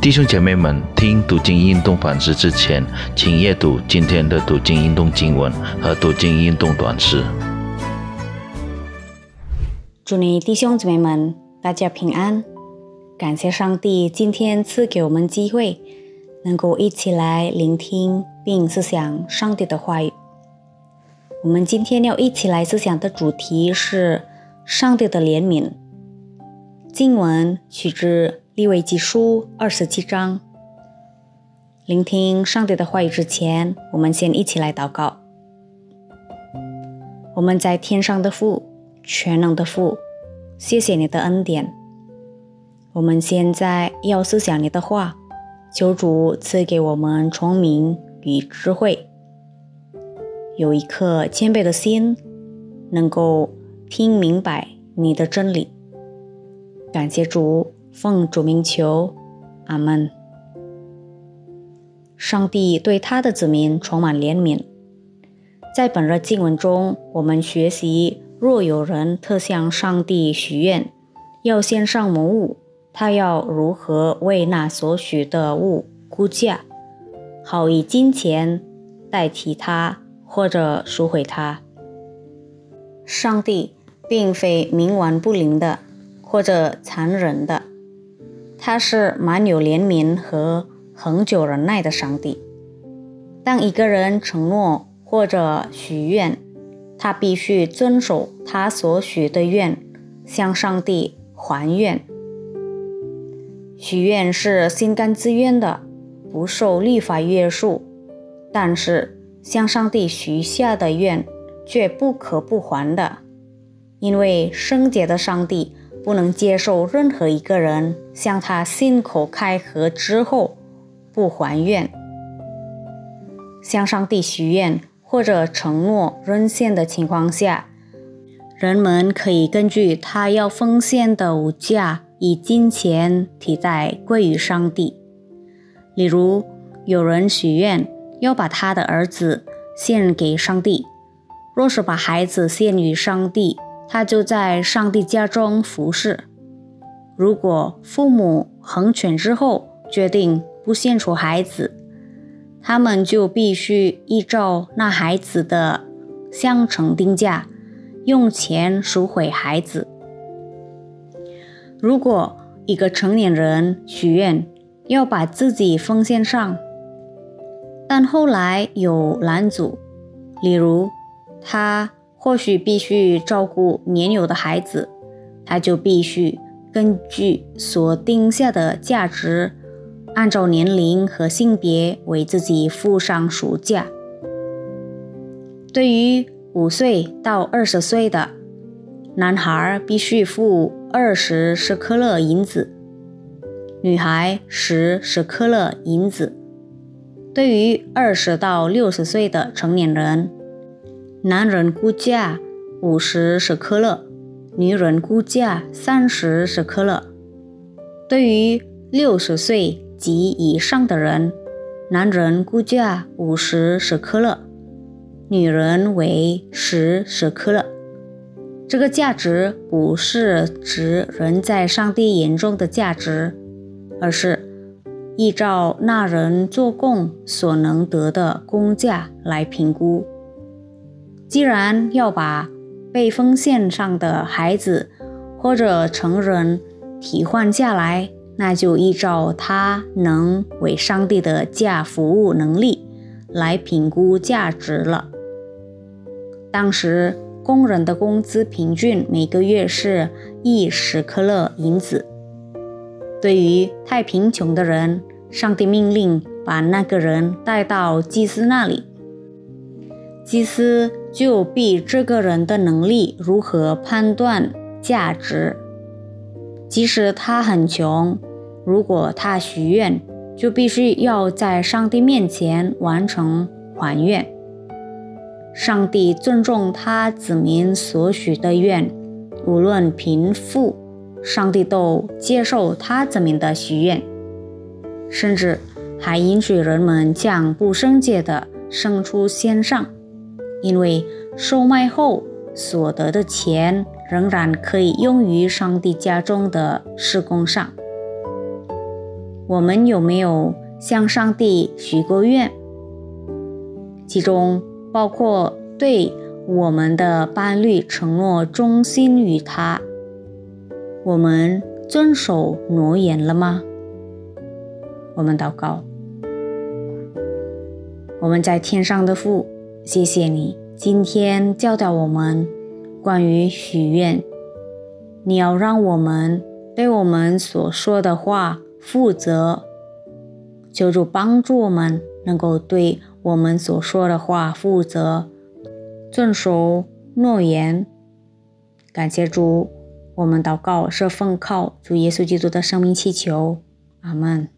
弟兄姐妹们，听读经运动反思之前，请阅读今天的读经运动经文和读经运动短诗。祝你弟兄姊妹们，大家平安！感谢上帝今天赐给我们机会，能够一起来聆听并思想上帝的话语。我们今天要一起来思想的主题是上帝的怜悯。经文取自利未记书二十七章。聆听上帝的话语之前，我们先一起来祷告。我们在天上的父。全能的父，谢谢你的恩典。我们现在要思想你的话，求主赐给我们聪明与智慧，有一颗谦卑的心，能够听明白你的真理。感谢主，奉主名求，阿门。上帝对他的子民充满怜悯。在本日经文中，我们学习。若有人特向上帝许愿，要献上某物，他要如何为那所许的物估价，好以金钱代替它，或者赎回它？上帝并非冥顽不灵的，或者残忍的，他是满有怜悯和恒久忍耐的上帝。当一个人承诺或者许愿，他必须遵守他所许的愿，向上帝还愿。许愿是心甘自愿的，不受律法约束；但是向上帝许下的愿却不可不还的，因为圣洁的上帝不能接受任何一个人向他信口开河之后不还愿。向上帝许愿。或者承诺扔献的情况下，人们可以根据他要奉献的物价，以金钱替代归于上帝。例如，有人许愿要把他的儿子献给上帝，若是把孩子献于上帝，他就在上帝家中服侍。如果父母横权之后决定不献出孩子，他们就必须依照那孩子的相乘定价，用钱赎回孩子。如果一个成年人许愿要把自己奉献上，但后来有拦阻，例如他或许必须照顾年幼的孩子，他就必须根据所定下的价值。按照年龄和性别为自己付上赎价。对于五岁到二十岁的男孩，必须付二十舍克勒银子；女孩十舍克勒银子。对于二十到六十岁的成年人，男人估价五十舍克勒，女人估价三十舍克勒。对于六十岁，及以上的人，男人估价五十舍克勒，女人为十舍克勒。这个价值不是指人在上帝眼中的价值，而是依照那人做工所能得的工价来评估。既然要把被封线上的孩子或者成人替换下来，那就依照他能为上帝的价服务能力来评估价值了。当时工人的工资平均每个月是一十克勒银子。对于太贫穷的人，上帝命令把那个人带到祭司那里，祭司就比这个人的能力如何判断价值。即使他很穷，如果他许愿，就必须要在上帝面前完成还愿。上帝尊重他子民所许的愿，无论贫富，上帝都接受他子民的许愿，甚至还允许人们将不生界的牲畜献上，因为售卖后所得的钱。仍然可以用于上帝家中的施工上。我们有没有向上帝许过愿？其中包括对我们的伴侣承诺忠心于他。我们遵守诺言了吗？我们祷告。我们在天上的父，谢谢你今天教导我们关于许愿。你要让我们对我们所说的话负责，求主帮助我们能够对我们所说的话负责，遵守诺言。感谢主，我们祷告是奉靠主耶稣基督的生命祈求，阿门。